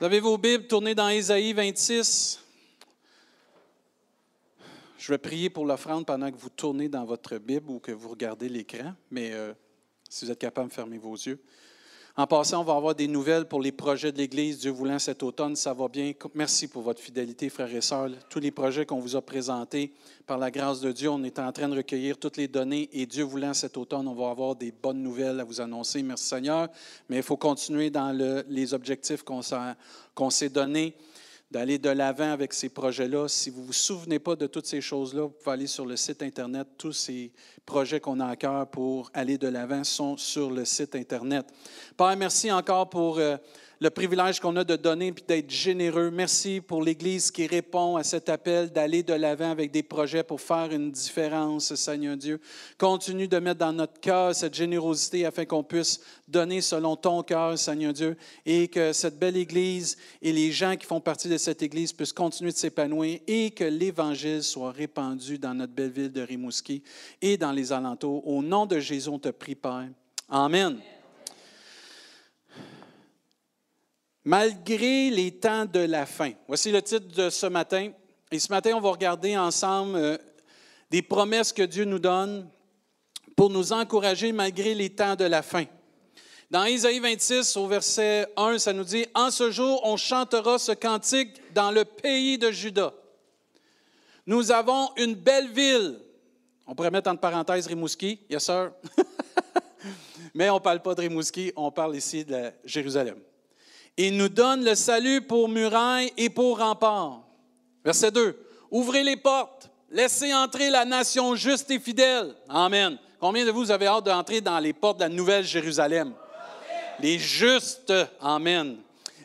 Vous avez vos Bibles, tournez dans Ésaïe 26. Je vais prier pour l'offrande pendant que vous tournez dans votre Bible ou que vous regardez l'écran, mais euh, si vous êtes capable, fermez vos yeux. En passant, on va avoir des nouvelles pour les projets de l'Église, Dieu voulant, cet automne. Ça va bien. Merci pour votre fidélité, frères et sœurs. Tous les projets qu'on vous a présentés, par la grâce de Dieu, on est en train de recueillir toutes les données et Dieu voulant, cet automne, on va avoir des bonnes nouvelles à vous annoncer. Merci Seigneur. Mais il faut continuer dans les objectifs qu'on s'est donnés d'aller de l'avant avec ces projets-là. Si vous ne vous souvenez pas de toutes ces choses-là, vous pouvez aller sur le site Internet. Tous ces projets qu'on a à cœur pour aller de l'avant sont sur le site Internet. Père, merci encore pour euh, le privilège qu'on a de donner et d'être généreux. Merci pour l'Église qui répond à cet appel d'aller de l'avant avec des projets pour faire une différence, Seigneur Dieu. Continue de mettre dans notre cœur cette générosité afin qu'on puisse donner selon ton cœur, Seigneur Dieu, et que cette belle Église et les gens qui font partie de cette Église puissent continuer de s'épanouir et que l'Évangile soit répandu dans notre belle ville de Rimouski et dans les alentours. Au nom de Jésus, on te prie, Père. Amen. Malgré les temps de la fin. Voici le titre de ce matin. Et ce matin, on va regarder ensemble euh, des promesses que Dieu nous donne pour nous encourager malgré les temps de la fin. Dans Isaïe 26, au verset 1, ça nous dit, En ce jour, on chantera ce cantique dans le pays de Juda. Nous avons une belle ville. On pourrait mettre entre parenthèses Rimouski, yes sir. Mais on ne parle pas de Rimouski, on parle ici de Jérusalem. Il nous donne le salut pour murailles et pour remparts. Verset 2. Ouvrez les portes, laissez entrer la nation juste et fidèle. Amen. Combien de vous avez hâte d'entrer dans les portes de la nouvelle Jérusalem? Les justes, Amen.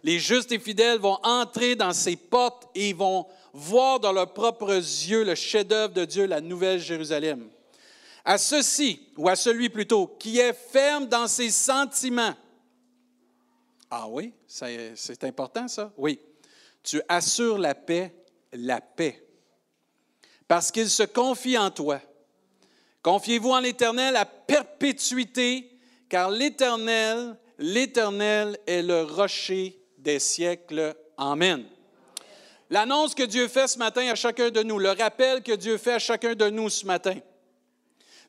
Les justes et fidèles vont entrer dans ces portes et vont voir dans leurs propres yeux le chef-d'œuvre de Dieu, la nouvelle Jérusalem. À ceci, ou à celui plutôt, qui est ferme dans ses sentiments, ah oui, c'est important ça? Oui. Tu assures la paix, la paix. Parce qu'il se confie en toi. Confiez-vous en l'Éternel à perpétuité, car l'Éternel, l'Éternel est le rocher des siècles. Amen. L'annonce que Dieu fait ce matin à chacun de nous, le rappel que Dieu fait à chacun de nous ce matin.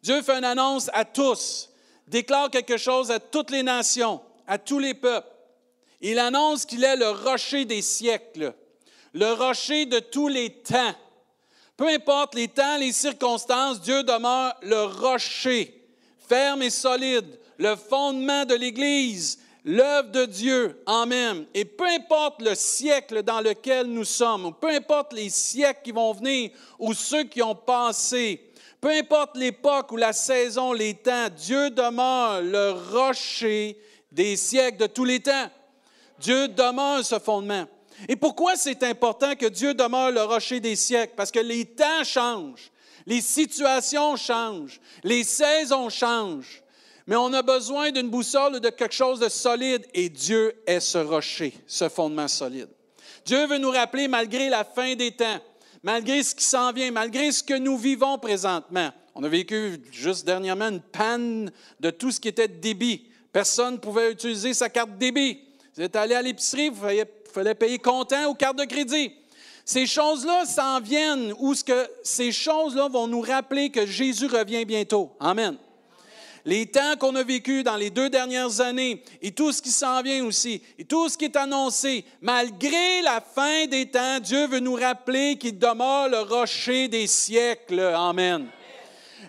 Dieu fait une annonce à tous, déclare quelque chose à toutes les nations, à tous les peuples. Il annonce qu'il est le rocher des siècles, le rocher de tous les temps. Peu importe les temps, les circonstances, Dieu demeure le rocher, ferme et solide, le fondement de l'Église, l'œuvre de Dieu. Amen. Et peu importe le siècle dans lequel nous sommes, peu importe les siècles qui vont venir ou ceux qui ont passé, peu importe l'époque ou la saison, les temps, Dieu demeure le rocher des siècles de tous les temps. Dieu demeure ce fondement. Et pourquoi c'est important que Dieu demeure le rocher des siècles? Parce que les temps changent, les situations changent, les saisons changent. Mais on a besoin d'une boussole, de quelque chose de solide, et Dieu est ce rocher, ce fondement solide. Dieu veut nous rappeler, malgré la fin des temps, malgré ce qui s'en vient, malgré ce que nous vivons présentement, on a vécu juste dernièrement une panne de tout ce qui était débit. Personne ne pouvait utiliser sa carte débit. Vous êtes allé à l'épicerie, vous fallait, payer comptant ou carte de crédit. Ces choses-là s'en viennent ou ce que ces choses-là vont nous rappeler que Jésus revient bientôt. Amen. Les temps qu'on a vécu dans les deux dernières années et tout ce qui s'en vient aussi et tout ce qui est annoncé, malgré la fin des temps, Dieu veut nous rappeler qu'il demeure le rocher des siècles. Amen.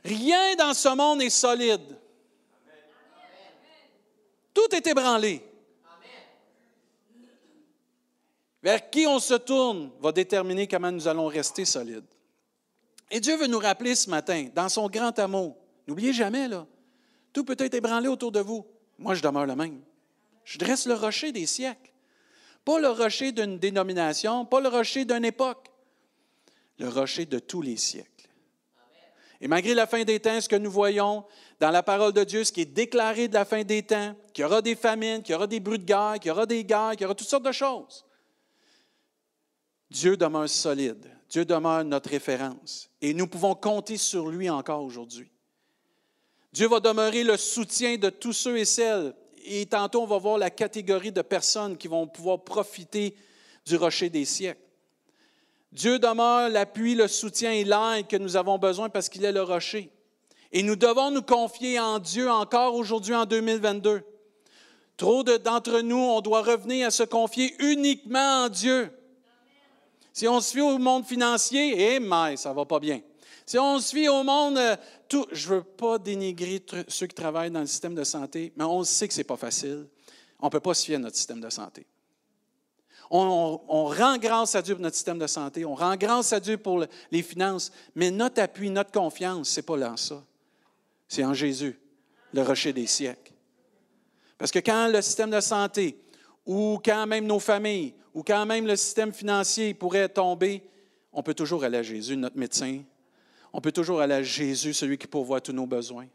Rien dans ce monde n'est solide. Tout est ébranlé. Vers qui on se tourne va déterminer comment nous allons rester solides. Et Dieu veut nous rappeler ce matin, dans son grand amour, n'oubliez jamais, là, tout peut être ébranlé autour de vous. Moi, je demeure le même. Je dresse le rocher des siècles. Pas le rocher d'une dénomination, pas le rocher d'une époque, le rocher de tous les siècles. Et malgré la fin des temps, ce que nous voyons dans la parole de Dieu, ce qui est déclaré de la fin des temps, qu'il y aura des famines, qu'il y aura des bruits de guerre, qu'il y aura des guerres, qu'il y aura toutes sortes de choses. Dieu demeure solide. Dieu demeure notre référence. Et nous pouvons compter sur lui encore aujourd'hui. Dieu va demeurer le soutien de tous ceux et celles et tantôt, on va voir la catégorie de personnes qui vont pouvoir profiter du rocher des siècles. Dieu demeure l'appui, le soutien et l'aide que nous avons besoin parce qu'il est le rocher. Et nous devons nous confier en Dieu encore aujourd'hui en 2022. Trop d'entre nous, on doit revenir à se confier uniquement en Dieu. Si on se fie au monde financier, eh mais ça va pas bien. Si on se fie au monde, euh, tout, je veux pas dénigrer ceux qui travaillent dans le système de santé, mais on sait que c'est pas facile. On peut pas se fier à notre système de santé. On, rend grâce à Dieu pour notre système de santé, on rend grâce à Dieu pour les finances, mais notre appui, notre confiance, c'est pas là ça. C'est en Jésus, le rocher des siècles. Parce que quand le système de santé, ou quand même nos familles, ou quand même le système financier pourrait tomber, on peut toujours aller à Jésus, notre médecin. On peut toujours aller à Jésus, celui qui pourvoit tous nos besoins.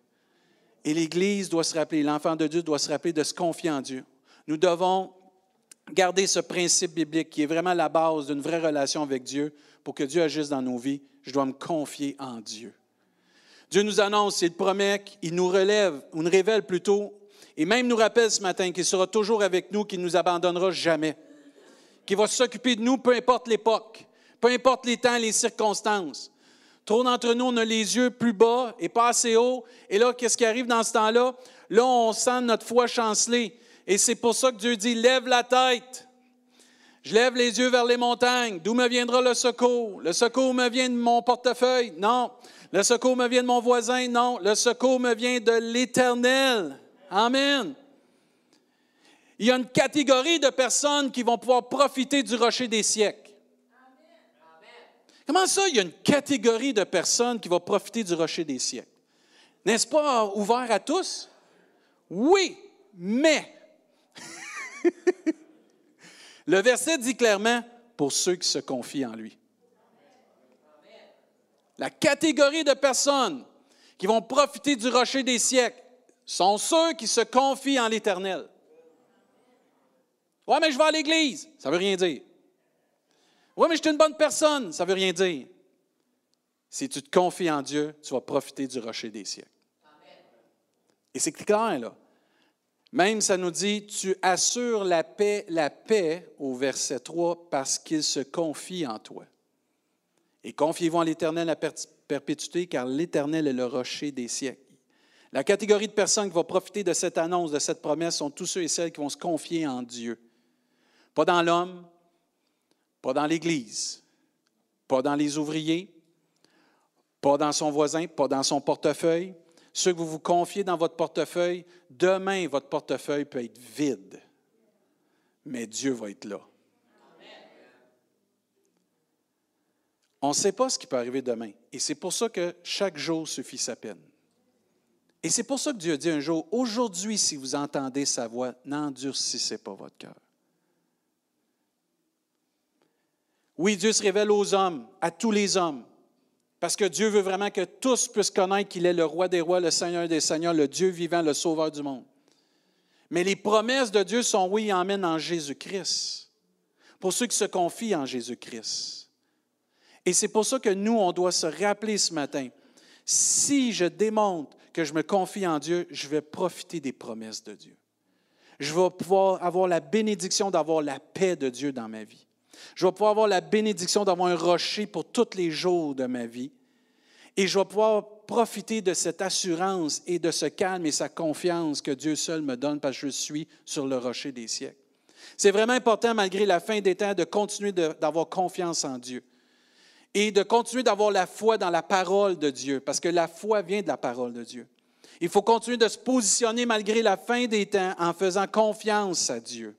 Et l'Église doit se rappeler, l'enfant de Dieu doit se rappeler de se confier en Dieu. Nous devons garder ce principe biblique qui est vraiment la base d'une vraie relation avec Dieu pour que Dieu agisse dans nos vies. Je dois me confier en Dieu. Dieu nous annonce, il promet, il nous relève, ou nous révèle plutôt, et même nous rappelle ce matin qu'il sera toujours avec nous, qu'il ne nous abandonnera jamais, qu'il va s'occuper de nous, peu importe l'époque, peu importe les temps, les circonstances. Trop d'entre nous, on a les yeux plus bas et pas assez hauts. Et là, qu'est-ce qui arrive dans ce temps-là? Là, on sent notre foi chanceler. Et c'est pour ça que Dieu dit, lève la tête. Je lève les yeux vers les montagnes. D'où me viendra le secours? Le secours me vient de mon portefeuille? Non. Le secours me vient de mon voisin? Non. Le secours me vient de l'Éternel. Amen. Il y a une catégorie de personnes qui vont pouvoir profiter du rocher des siècles. Comment ça, il y a une catégorie de personnes qui vont profiter du rocher des siècles? N'est-ce pas ouvert à tous? Oui, mais Le verset dit clairement, pour ceux qui se confient en lui. La catégorie de personnes qui vont profiter du rocher des siècles sont ceux qui se confient en l'Éternel. Ouais, mais je vais à l'église. Ça ne veut rien dire. Ouais, mais je suis une bonne personne. Ça ne veut rien dire. Si tu te confies en Dieu, tu vas profiter du rocher des siècles. Et c'est clair, là. Même ça nous dit, tu assures la paix, la paix au verset 3 parce qu'il se confie en toi. Et confiez-vous en l'Éternel à perpétuité, car l'Éternel est le rocher des siècles. La catégorie de personnes qui vont profiter de cette annonce, de cette promesse, sont tous ceux et celles qui vont se confier en Dieu. Pas dans l'homme, pas dans l'Église, pas dans les ouvriers, pas dans son voisin, pas dans son portefeuille, ceux que vous vous confiez dans votre portefeuille, demain, votre portefeuille peut être vide, mais Dieu va être là. On ne sait pas ce qui peut arriver demain. Et c'est pour ça que chaque jour suffit sa peine. Et c'est pour ça que Dieu dit un jour, aujourd'hui, si vous entendez sa voix, n'endurcissez pas votre cœur. Oui, Dieu se révèle aux hommes, à tous les hommes. Parce que Dieu veut vraiment que tous puissent connaître qu'il est le roi des rois, le Seigneur des seigneurs, le Dieu vivant, le sauveur du monde. Mais les promesses de Dieu sont oui, emmènent en Jésus-Christ. Pour ceux qui se confient en Jésus-Christ. Et c'est pour ça que nous, on doit se rappeler ce matin, si je démontre que je me confie en Dieu, je vais profiter des promesses de Dieu. Je vais pouvoir avoir la bénédiction d'avoir la paix de Dieu dans ma vie. Je vais pouvoir avoir la bénédiction d'avoir un rocher pour tous les jours de ma vie. Et je vais pouvoir profiter de cette assurance et de ce calme et sa confiance que Dieu seul me donne parce que je suis sur le rocher des siècles. C'est vraiment important, malgré la fin des temps, de continuer d'avoir confiance en Dieu et de continuer d'avoir la foi dans la parole de Dieu, parce que la foi vient de la parole de Dieu. Il faut continuer de se positionner malgré la fin des temps en faisant confiance à Dieu.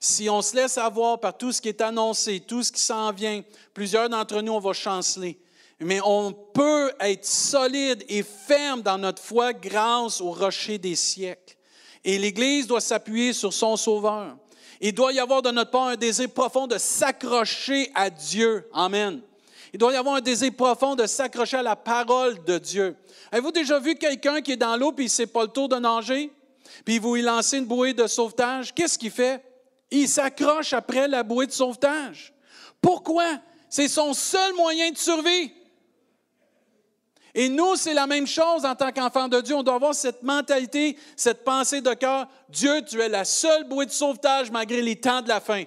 Si on se laisse avoir par tout ce qui est annoncé, tout ce qui s'en vient, plusieurs d'entre nous, on va chanceler. Mais on peut être solide et ferme dans notre foi grâce au rocher des siècles. Et l'Église doit s'appuyer sur son Sauveur. Il doit y avoir de notre part un désir profond de s'accrocher à Dieu. Amen. Il doit y avoir un désir profond de s'accrocher à la parole de Dieu. Avez-vous déjà vu quelqu'un qui est dans l'eau puis il sait pas le tour de nager? Puis vous lui lancez une bouée de sauvetage? Qu'est-ce qu'il fait? Il s'accroche après la bouée de sauvetage. Pourquoi? C'est son seul moyen de survie. Et nous, c'est la même chose en tant qu'enfants de Dieu. On doit avoir cette mentalité, cette pensée de cœur. Dieu, tu es la seule bouée de sauvetage malgré les temps de la fin.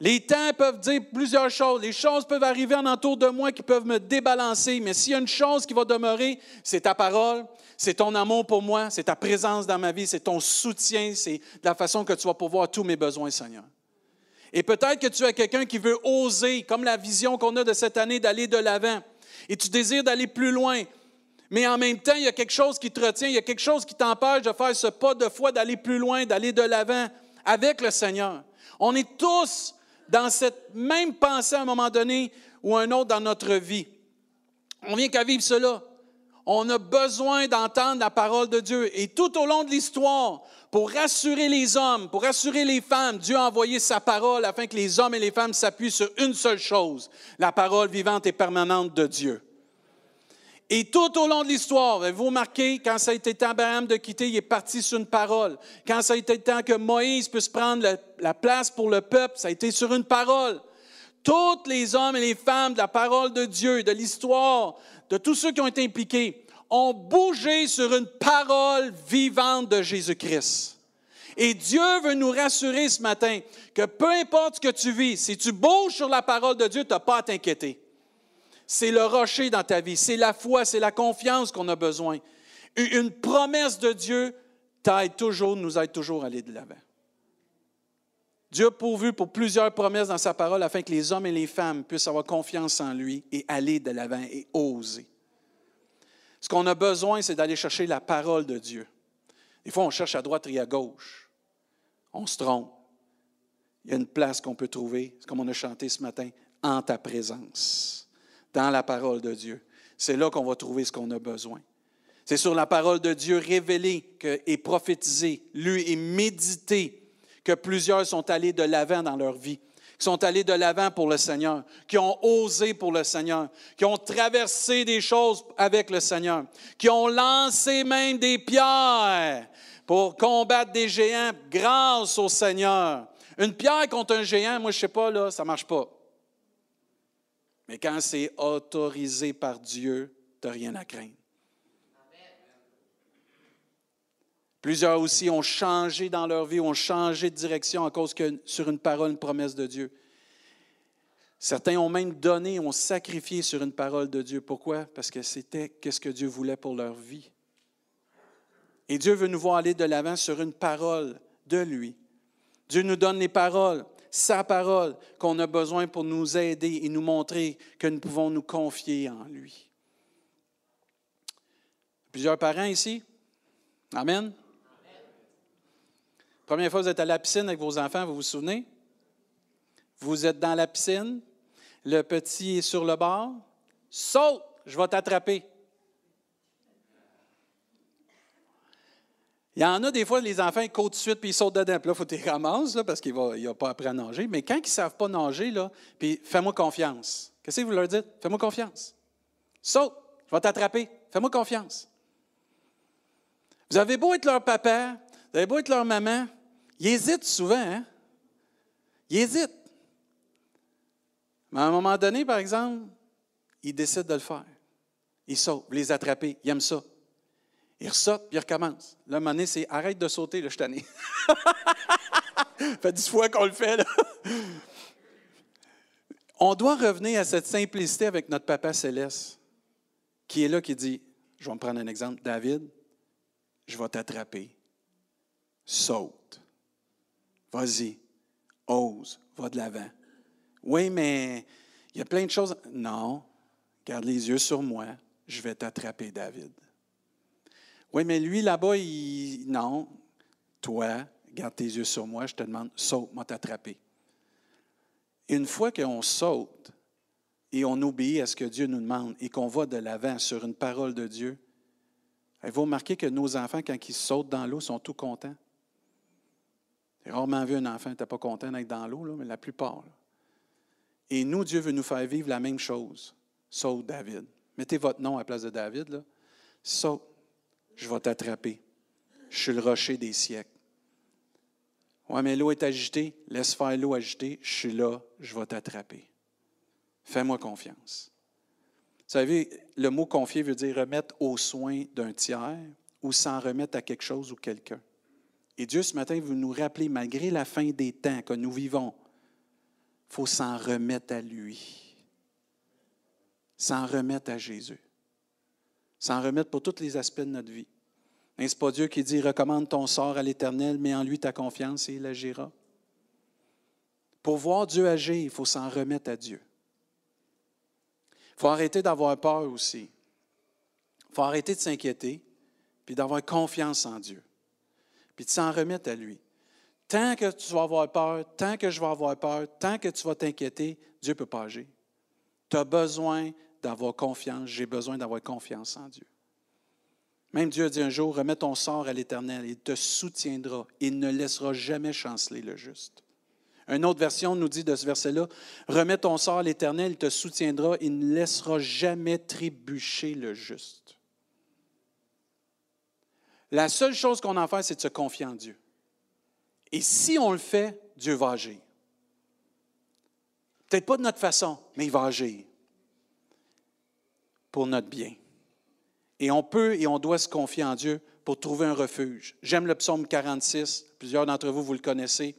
Les temps peuvent dire plusieurs choses. Les choses peuvent arriver en entour de moi qui peuvent me débalancer. Mais s'il y a une chose qui va demeurer, c'est ta parole, c'est ton amour pour moi, c'est ta présence dans ma vie, c'est ton soutien, c'est la façon que tu vas pouvoir tous mes besoins, Seigneur. Et peut-être que tu es quelqu'un qui veut oser, comme la vision qu'on a de cette année, d'aller de l'avant et tu désires d'aller plus loin. Mais en même temps, il y a quelque chose qui te retient, il y a quelque chose qui t'empêche de faire ce pas de foi, d'aller plus loin, d'aller de l'avant avec le Seigneur. On est tous dans cette même pensée à un moment donné ou un autre dans notre vie. On vient qu'à vivre cela. On a besoin d'entendre la parole de Dieu. Et tout au long de l'histoire, pour rassurer les hommes, pour rassurer les femmes, Dieu a envoyé sa parole afin que les hommes et les femmes s'appuient sur une seule chose, la parole vivante et permanente de Dieu. Et tout au long de l'histoire, vous remarquez, quand ça a été temps d'Abraham de quitter, il est parti sur une parole. Quand ça a été temps que Moïse puisse prendre la place pour le peuple, ça a été sur une parole. Tous les hommes et les femmes de la parole de Dieu, de l'histoire, de tous ceux qui ont été impliqués, ont bougé sur une parole vivante de Jésus-Christ. Et Dieu veut nous rassurer ce matin que peu importe ce que tu vis, si tu bouges sur la parole de Dieu, tu n'as pas à t'inquiéter. C'est le rocher dans ta vie, c'est la foi, c'est la confiance qu'on a besoin. Une promesse de Dieu t'aide toujours, nous aide toujours à aller de l'avant. Dieu a pourvu pour plusieurs promesses dans sa parole afin que les hommes et les femmes puissent avoir confiance en lui et aller de l'avant et oser. Ce qu'on a besoin, c'est d'aller chercher la parole de Dieu. Des fois, on cherche à droite et à gauche. On se trompe. Il y a une place qu'on peut trouver, comme on a chanté ce matin, en ta présence, dans la parole de Dieu. C'est là qu'on va trouver ce qu'on a besoin. C'est sur la parole de Dieu révélée et prophétisée, lue et méditée que plusieurs sont allés de l'avant dans leur vie qui sont allés de l'avant pour le Seigneur, qui ont osé pour le Seigneur, qui ont traversé des choses avec le Seigneur, qui ont lancé même des pierres pour combattre des géants grâce au Seigneur. Une pierre contre un géant, moi je sais pas, là, ça marche pas. Mais quand c'est autorisé par Dieu, tu n'as rien à craindre. Plusieurs aussi ont changé dans leur vie, ont changé de direction à cause que sur une parole, une promesse de Dieu. Certains ont même donné, ont sacrifié sur une parole de Dieu. Pourquoi? Parce que c'était ce que Dieu voulait pour leur vie. Et Dieu veut nous voir aller de l'avant sur une parole de lui. Dieu nous donne les paroles, sa parole qu'on a besoin pour nous aider et nous montrer que nous pouvons nous confier en lui. Plusieurs parents ici? Amen. Première fois vous êtes à la piscine avec vos enfants, vous vous souvenez? Vous êtes dans la piscine, le petit est sur le bord. Saute, je vais t'attraper. Il y en a des fois, les enfants ils courent tout de suite puis ils sautent dedans. Puis là, il faut qu'ils ramasses parce qu'ils n'ont pas appris à nager. Mais quand ils ne savent pas nager, là, puis fais-moi confiance. Qu'est-ce que vous leur dites? Fais-moi confiance. Saute, je vais t'attraper. Fais-moi confiance. Vous avez beau être leur papa, vous avez beau être leur maman, ils hésitent souvent, hein? Ils hésitent. Mais à un moment donné, par exemple, ils décident de le faire. Ils sautent, vous les attrapez, ils aiment ça. Ils ressortent, puis ils recommencent. Là, un moment donné, c'est arrête de sauter, là, je tanné. fait dix fois qu'on le fait, là. On doit revenir à cette simplicité avec notre Papa Céleste, qui est là, qui dit, je vais me prendre un exemple, David, je vais t'attraper. Saute. Vas-y, ose, va de l'avant. Oui, mais il y a plein de choses. Non, garde les yeux sur moi, je vais t'attraper, David. Oui, mais lui là-bas, il. Non, toi, garde tes yeux sur moi, je te demande, saute, moi t'attraper. Une fois qu'on saute et on obéit à ce que Dieu nous demande et qu'on va de l'avant sur une parole de Dieu, avez-vous remarqué que nos enfants, quand ils sautent dans l'eau, sont tout contents? J'ai rarement vu un enfant qui n'était pas content d'être dans l'eau, mais la plupart. Et nous, Dieu veut nous faire vivre la même chose. Saute, David. Mettez votre nom à la place de David. Là. Saute, je vais t'attraper. Je suis le rocher des siècles. Oui, mais l'eau est agitée. Laisse faire l'eau agitée. Je suis là, je vais t'attraper. Fais-moi confiance. savez, le mot confier veut dire remettre aux soins d'un tiers ou s'en remettre à quelque chose ou quelqu'un. Et Dieu, ce matin, veut nous rappeler, malgré la fin des temps que nous vivons, il faut s'en remettre à lui. S'en remettre à Jésus. S'en remettre pour tous les aspects de notre vie. N'est-ce pas Dieu qui dit, recommande ton sort à l'Éternel, mets en lui ta confiance et il agira. Pour voir Dieu agir, il faut s'en remettre à Dieu. Il faut arrêter d'avoir peur aussi. Il faut arrêter de s'inquiéter, puis d'avoir confiance en Dieu, puis de s'en remettre à lui. Tant que tu vas avoir peur, tant que je vais avoir peur, tant que tu vas t'inquiéter, Dieu ne peut pas agir. Tu as besoin d'avoir confiance, j'ai besoin d'avoir confiance en Dieu. Même Dieu a dit un jour, remets ton sort à l'Éternel, il te soutiendra, il ne laissera jamais chanceler le juste. Une autre version nous dit de ce verset-là, remets ton sort à l'Éternel, il te soutiendra, il ne laissera jamais trébucher le juste. La seule chose qu'on a à faire, c'est de se confier en Dieu. Et si on le fait, Dieu va agir. Peut-être pas de notre façon, mais il va agir pour notre bien. Et on peut et on doit se confier en Dieu pour trouver un refuge. J'aime le psaume 46, plusieurs d'entre vous, vous le connaissez.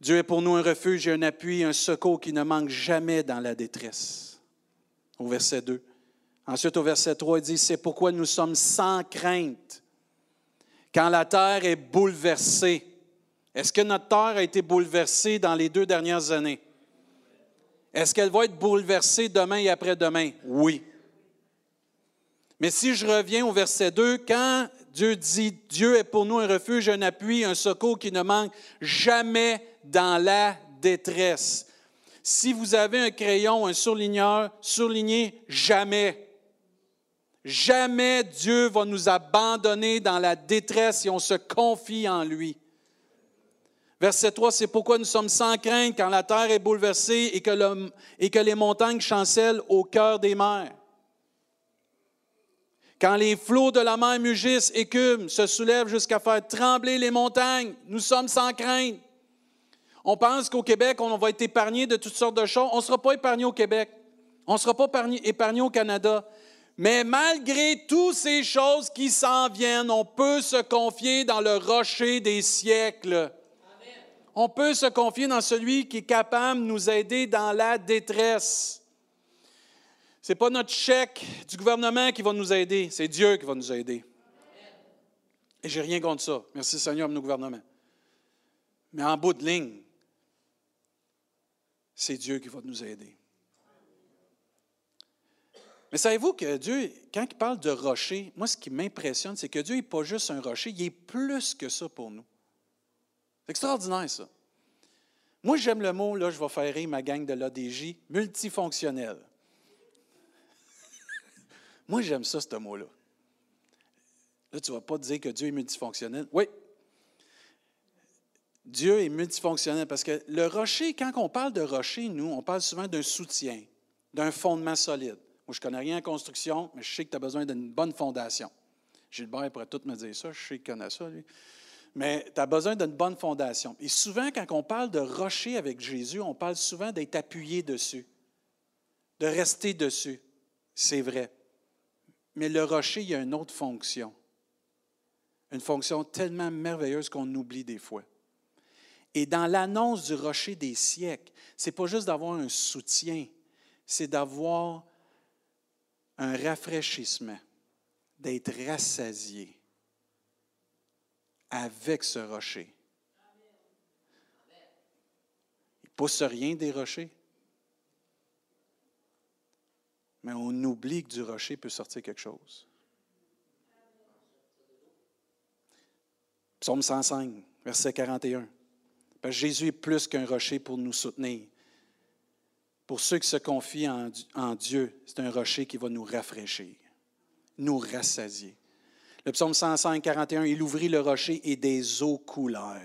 Dieu est pour nous un refuge et un appui, un secours qui ne manque jamais dans la détresse. Au verset 2. Ensuite, au verset 3, il dit, c'est pourquoi nous sommes sans crainte quand la terre est bouleversée. Est-ce que notre terre a été bouleversée dans les deux dernières années? Est-ce qu'elle va être bouleversée demain et après-demain? Oui. Mais si je reviens au verset 2, quand Dieu dit Dieu est pour nous un refuge, un appui, un secours qui ne manque jamais dans la détresse. Si vous avez un crayon, un surligneur, surlignez jamais. Jamais Dieu va nous abandonner dans la détresse si on se confie en lui. Verset 3, c'est pourquoi nous sommes sans crainte quand la terre est bouleversée et que, les montagnes chancellent au cœur des mers. Quand les flots de la mer mugissent, écument, se soulèvent jusqu'à faire trembler les montagnes, nous sommes sans crainte. On pense qu'au Québec, on va être épargné de toutes sortes de choses. On ne sera pas épargné au Québec. On ne sera pas épargné au Canada. Mais malgré toutes ces choses qui s'en viennent, on peut se confier dans le rocher des siècles. On peut se confier dans celui qui est capable de nous aider dans la détresse. Ce n'est pas notre chèque du gouvernement qui va nous aider, c'est Dieu qui va nous aider. Et j'ai rien contre ça. Merci Seigneur, nos gouvernements. Mais en bout de ligne, c'est Dieu qui va nous aider. Mais savez-vous que Dieu, quand il parle de rocher, moi, ce qui m'impressionne, c'est que Dieu n'est pas juste un rocher, il est plus que ça pour nous. C'est extraordinaire, ça. Moi, j'aime le mot, là, je vais faire rire ma gang de l'ADJ, multifonctionnel. Moi, j'aime ça, ce mot-là. Là, tu ne vas pas dire que Dieu est multifonctionnel. Oui. Dieu est multifonctionnel parce que le rocher, quand on parle de rocher, nous, on parle souvent d'un soutien, d'un fondement solide. Moi, je ne connais rien en construction, mais je sais que tu as besoin d'une bonne fondation. Gilbert pourrait tout me dire ça, je sais qu'il connaît ça, lui. Mais tu as besoin d'une bonne fondation. Et souvent, quand on parle de rocher avec Jésus, on parle souvent d'être appuyé dessus, de rester dessus. C'est vrai. Mais le rocher, il a une autre fonction. Une fonction tellement merveilleuse qu'on oublie des fois. Et dans l'annonce du rocher des siècles, ce n'est pas juste d'avoir un soutien, c'est d'avoir un rafraîchissement, d'être rassasié avec ce rocher. Il ne pousse rien des rochers. Mais on oublie que du rocher peut sortir quelque chose. Psaume 105, verset 41. Parce que Jésus est plus qu'un rocher pour nous soutenir. Pour ceux qui se confient en, en Dieu, c'est un rocher qui va nous rafraîchir, nous rassasier. Le psaume 105, 41, il ouvrit le rocher et des eaux coulèrent.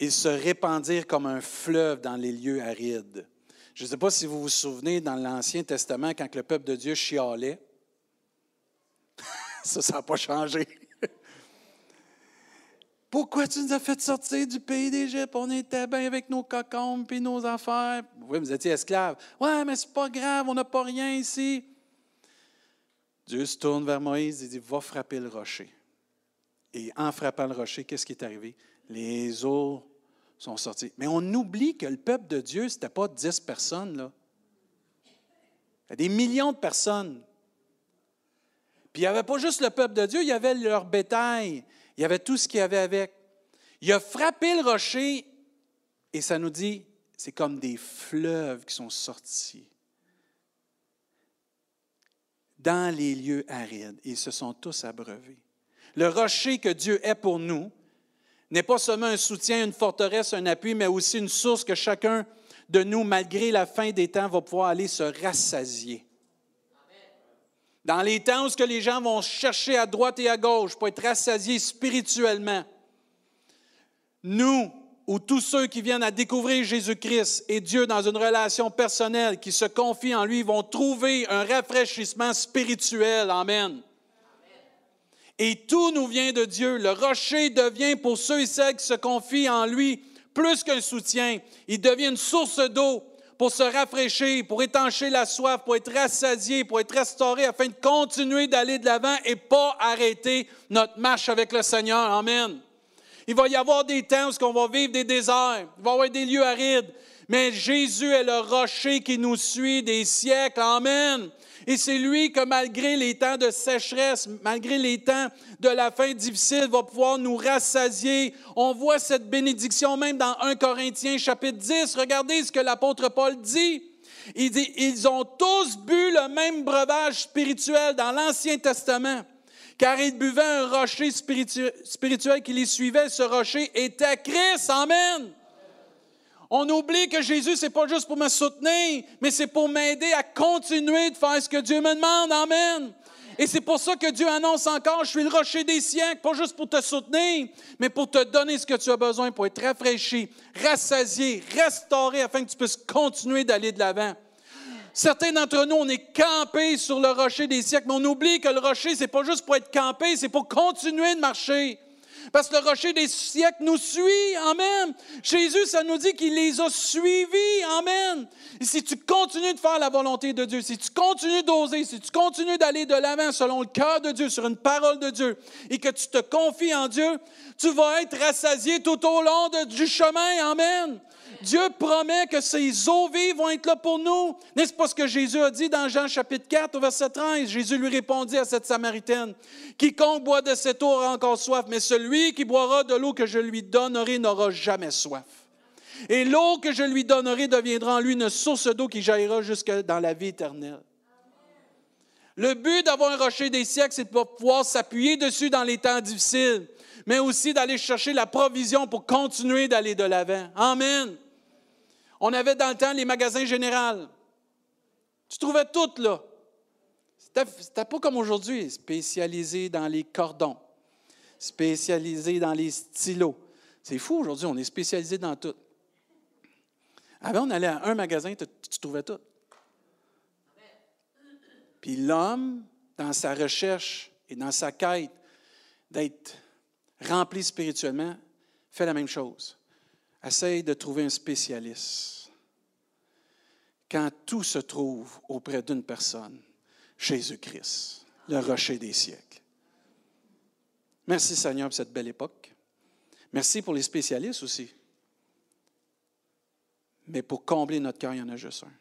Ils se répandirent comme un fleuve dans les lieux arides. Je ne sais pas si vous vous souvenez dans l'Ancien Testament, quand le peuple de Dieu chialait. ça, ça n'a pas changé. Pourquoi tu nous as fait sortir du pays d'Égypte? On était bien avec nos cocombes et nos affaires. Oui, vous étiez esclaves. Ouais, mais c'est pas grave, on n'a pas rien ici. Dieu se tourne vers Moïse et dit Va frapper le rocher. Et en frappant le rocher, qu'est-ce qui est arrivé? Les eaux sont sorties. Mais on oublie que le peuple de Dieu, ce n'était pas dix personnes. Là. Il y a des millions de personnes. Puis il n'y avait pas juste le peuple de Dieu, il y avait leur bétail, il y avait tout ce qu'il y avait avec. Il a frappé le rocher et ça nous dit, c'est comme des fleuves qui sont sortis dans les lieux arides. Ils se sont tous abreuvés. Le rocher que Dieu est pour nous n'est pas seulement un soutien, une forteresse, un appui, mais aussi une source que chacun de nous, malgré la fin des temps, va pouvoir aller se rassasier. Dans les temps où ce que les gens vont chercher à droite et à gauche pour être rassasiés spirituellement, nous, ou tous ceux qui viennent à découvrir Jésus-Christ et Dieu dans une relation personnelle, qui se confient en lui, vont trouver un rafraîchissement spirituel. Amen. Et tout nous vient de Dieu. Le rocher devient pour ceux et celles qui se confient en lui plus qu'un soutien. Il devient une source d'eau pour se rafraîchir, pour étancher la soif, pour être rassasié, pour être restauré, afin de continuer d'aller de l'avant et pas arrêter notre marche avec le Seigneur. Amen. Il va y avoir des temps où on va vivre des déserts, il va y avoir des lieux arides, mais Jésus est le rocher qui nous suit des siècles. Amen. Et c'est lui que malgré les temps de sécheresse, malgré les temps de la fin difficile, va pouvoir nous rassasier. On voit cette bénédiction même dans 1 Corinthiens chapitre 10. Regardez ce que l'apôtre Paul dit. Il dit, ils ont tous bu le même breuvage spirituel dans l'Ancien Testament, car ils buvaient un rocher spirituel qui les suivait. Ce rocher était Christ. Amen. On oublie que Jésus, c'est pas juste pour me soutenir, mais c'est pour m'aider à continuer de faire ce que Dieu me demande. Amen. Et c'est pour ça que Dieu annonce encore, je suis le rocher des siècles, pas juste pour te soutenir, mais pour te donner ce que tu as besoin pour être rafraîchi, rassasié, restauré, afin que tu puisses continuer d'aller de l'avant. Certains d'entre nous, on est campés sur le rocher des siècles, mais on oublie que le rocher, c'est pas juste pour être campé, c'est pour continuer de marcher. Parce que le rocher des siècles nous suit. Amen. Jésus, ça nous dit qu'il les a suivis. Amen. Et si tu continues de faire la volonté de Dieu, si tu continues d'oser, si tu continues d'aller de l'avant selon le cœur de Dieu, sur une parole de Dieu, et que tu te confies en Dieu, tu vas être rassasié tout au long du chemin. Amen. Dieu promet que ces eaux vives vont être là pour nous. N'est-ce pas ce que Jésus a dit dans Jean chapitre 4 au verset 13? Jésus lui répondit à cette Samaritaine, Quiconque boit de cette eau aura encore soif, mais celui qui boira de l'eau que je lui donnerai n'aura jamais soif. Et l'eau que je lui donnerai deviendra en lui une source d'eau qui jaillira jusque dans la vie éternelle. Le but d'avoir un rocher des siècles, c'est de pouvoir s'appuyer dessus dans les temps difficiles, mais aussi d'aller chercher la provision pour continuer d'aller de l'avant. Amen. On avait dans le temps les magasins généraux. Tu trouvais tout là. C'était pas comme aujourd'hui, spécialisé dans les cordons, spécialisé dans les stylos. C'est fou aujourd'hui, on est spécialisé dans tout. Avant, on allait à un magasin, tu, tu trouvais tout. Puis l'homme, dans sa recherche et dans sa quête d'être rempli spirituellement, fait la même chose. Essaye de trouver un spécialiste. Quand tout se trouve auprès d'une personne, Jésus-Christ, le rocher des siècles. Merci Seigneur pour cette belle époque. Merci pour les spécialistes aussi. Mais pour combler notre cœur, il y en a juste un.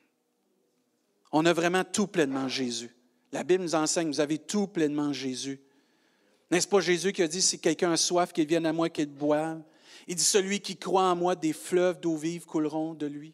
On a vraiment tout pleinement Jésus. La Bible nous enseigne, vous avez tout pleinement Jésus. N'est-ce pas Jésus qui a dit, si quelqu'un a soif, qu'il vienne à moi, qu'il boive. Il dit, celui qui croit en moi, des fleuves d'eau vive couleront de lui.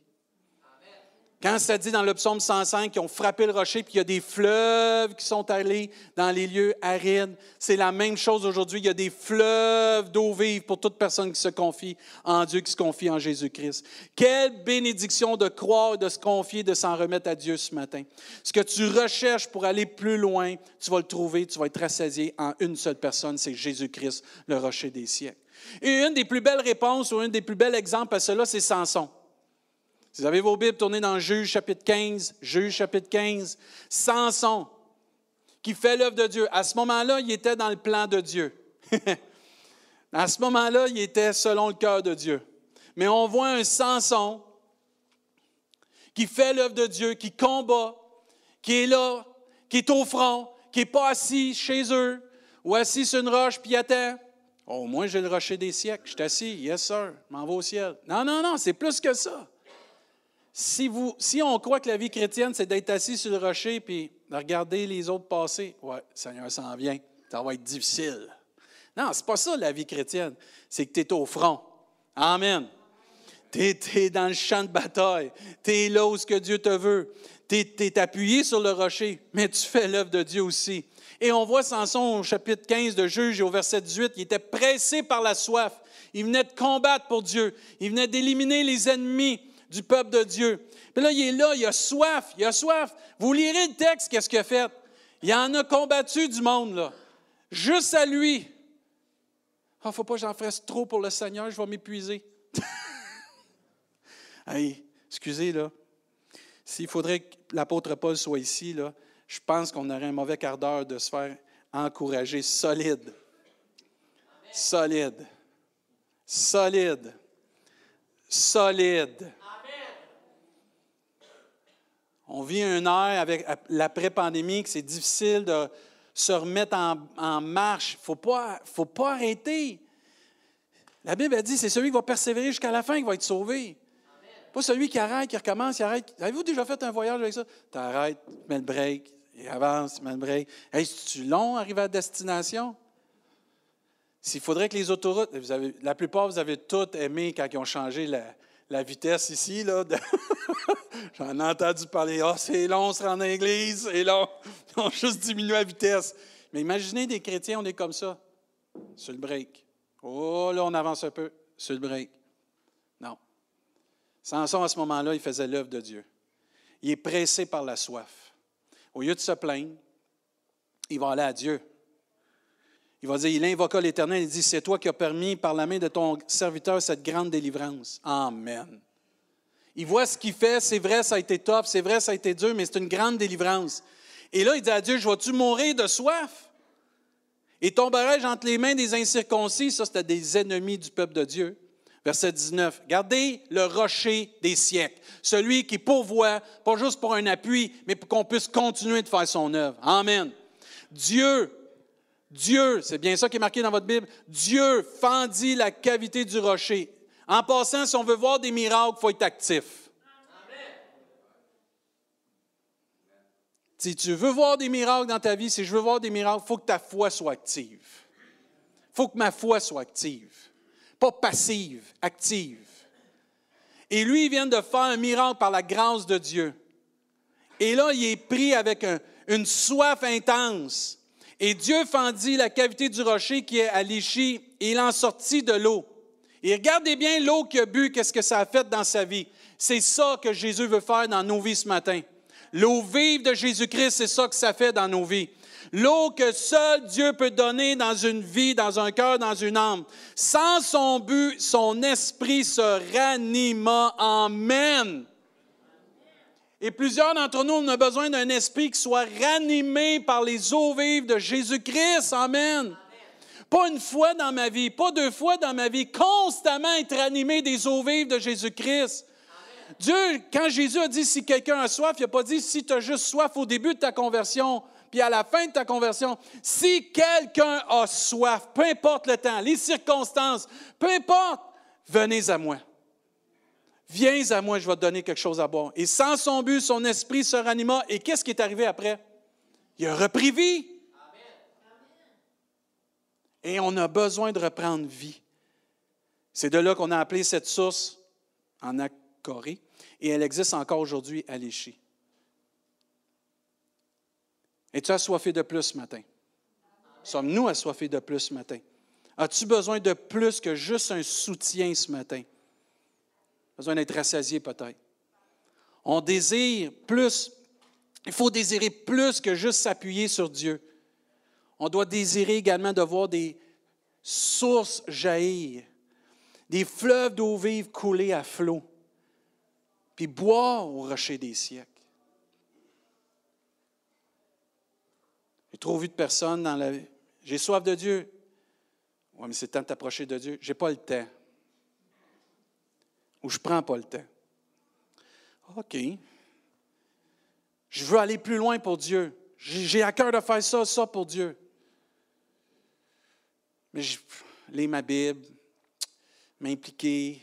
Quand ça dit dans le psaume 105 qu'ils ont frappé le rocher, puis il y a des fleuves qui sont allés dans les lieux arides, c'est la même chose aujourd'hui. Il y a des fleuves d'eau vive pour toute personne qui se confie en Dieu, qui se confie en Jésus-Christ. Quelle bénédiction de croire, de se confier, de s'en remettre à Dieu ce matin. Ce que tu recherches pour aller plus loin, tu vas le trouver, tu vas être rassasié en une seule personne, c'est Jésus-Christ, le rocher des siècles. Et une des plus belles réponses ou un des plus bels exemples à cela, c'est Samson. Si vous avez vos Bibles, tournez dans Juge chapitre 15, Juge chapitre 15, Samson, qui fait l'œuvre de Dieu. À ce moment-là, il était dans le plan de Dieu. À ce moment-là, il était selon le cœur de Dieu. Mais on voit un Samson qui fait l'œuvre de Dieu, qui combat, qui est là, qui est au front, qui n'est pas assis chez eux ou assis sur une roche puis attend. Oh, au moins, j'ai le rocher des siècles. Je suis assis. Yes, sir. M'en vais au ciel. Non, non, non, c'est plus que ça. Si, vous, si on croit que la vie chrétienne, c'est d'être assis sur le rocher puis de regarder les autres passer, ouais, Seigneur s'en vient. Ça va être difficile. Non, c'est pas ça la vie chrétienne. C'est que tu es au front. Amen. Tu es, dans le champ de bataille. Tu es là où ce que Dieu te veut. Tu es, appuyé sur le rocher, mais tu fais l'œuvre de Dieu aussi. Et on voit Samson au chapitre 15 de Juge et au verset 18, il était pressé par la soif. Il venait de combattre pour Dieu. Il venait d'éliminer les ennemis du peuple de Dieu. Puis là, il est là, il a soif, il a soif. Vous lirez le texte, qu'est-ce qu'il a fait? Il en a combattu du monde, là. Juste à lui. Ah, ne faut pas que j'en fasse trop pour le Seigneur, je vais m'épuiser. hey, excusez, là. S'il faudrait que l'apôtre Paul soit ici, là, je pense qu'on aurait un mauvais quart d'heure de se faire encourager solide. Solide. Solide. Solide. On vit un air avec l'après-pandémie que c'est difficile de se remettre en, marche. Il ne faut pas, faut pas arrêter. La Bible a dit c'est celui qui va persévérer jusqu'à la fin qui va être sauvé. Pas celui qui arrête, qui recommence, qui arrête. Avez-vous déjà fait un voyage avec ça? Tu arrêtes, tu mets le break, il avance, break. Hey, c'est-tu long arriver à destination? S'il faudrait que les autoroutes, la plupart, vous avez toutes aimé quand ils ont changé la, vitesse ici. J'en ai entendu parler. Ah, c'est long, on se rend à c'est long. Ils ont juste diminué la vitesse. Mais imaginez des chrétiens, on est comme ça, sur le break. Oh, là, on avance un peu, sur le break. Samson, à ce moment-là, il faisait l'œuvre de Dieu. Il est pressé par la soif. Au lieu de se plaindre, il va aller à Dieu. Il va dire, il invoqua l'Éternel, il dit, c'est toi qui as permis par la main de ton serviteur cette grande délivrance. Amen. Il voit ce qu'il fait, c'est vrai, ça a été top, c'est vrai, ça a été dur, mais c'est une grande délivrance. Et là, il dit à Dieu, je vais-tu mourir de soif? Et tomberai-je entre les mains des incirconcis? Ça, c'était des ennemis du peuple de Dieu. Verset 19. Gardez le rocher des siècles, celui qui pourvoit, pas juste pour un appui, mais pour qu'on puisse continuer de faire son œuvre. Amen. Dieu, Dieu, c'est bien ça qui est marqué dans votre Bible, Dieu fendit la cavité du rocher. En passant, si on veut voir des miracles, il faut être actif. Si tu veux voir des miracles dans ta vie, si je veux voir des miracles, il faut que ta foi soit active. Il faut que ma foi soit active pas passive, active. Et lui, il vient de faire un miracle par la grâce de Dieu. Et là, il est pris avec une soif intense. Et Dieu fendit la cavité du rocher qui est à l'Ichi et il en sortit de l'eau. Et regardez bien l'eau qu'il a bu, qu'est-ce que ça a fait dans sa vie. C'est ça que Jésus veut faire dans nos vies ce matin. L'eau vive de Jésus-Christ, c'est ça que ça fait dans nos vies. L'eau que seul Dieu peut donner dans une vie, dans un cœur, dans une âme. Sans son but, son esprit se ranima. Amen. Et plusieurs d'entre nous, on a besoin d'un esprit qui soit ranimé par les eaux vives de Jésus-Christ. Amen. Pas une fois dans ma vie, pas deux fois dans ma vie, constamment être animé des eaux vives de Jésus-Christ. Dieu, quand Jésus a dit si quelqu'un a soif, il n'a pas dit si tu as juste soif au début de ta conversion puis à la fin de ta conversion, si quelqu'un a soif, peu importe le temps, les circonstances, peu importe, venez à moi. Viens à moi, je vais te donner quelque chose à boire. Et sans son but, son esprit se ranima. Et qu'est-ce qui est arrivé après? Il a repris vie. Et on a besoin de reprendre vie. C'est de là qu'on a appelé cette source en Corée. Et elle existe encore aujourd'hui à Léchy. Es-tu assoiffé de plus ce matin? Sommes-nous assoiffés de plus ce matin? As-tu besoin de plus que juste un soutien ce matin? Besoin d'être rassasié peut-être. On désire plus. Il faut désirer plus que juste s'appuyer sur Dieu. On doit désirer également de voir des sources jaillir, des fleuves d'eau vive couler à flot, puis boire au rocher des siècles. Trop vu de personnes dans la vie. J'ai soif de Dieu. Oui, mais c'est temps de t'approcher de Dieu. Je n'ai pas le temps. Ou je ne prends pas le temps. OK. Je veux aller plus loin pour Dieu. J'ai à cœur de faire ça, ça pour Dieu. Mais je lis ma Bible, m'impliquer,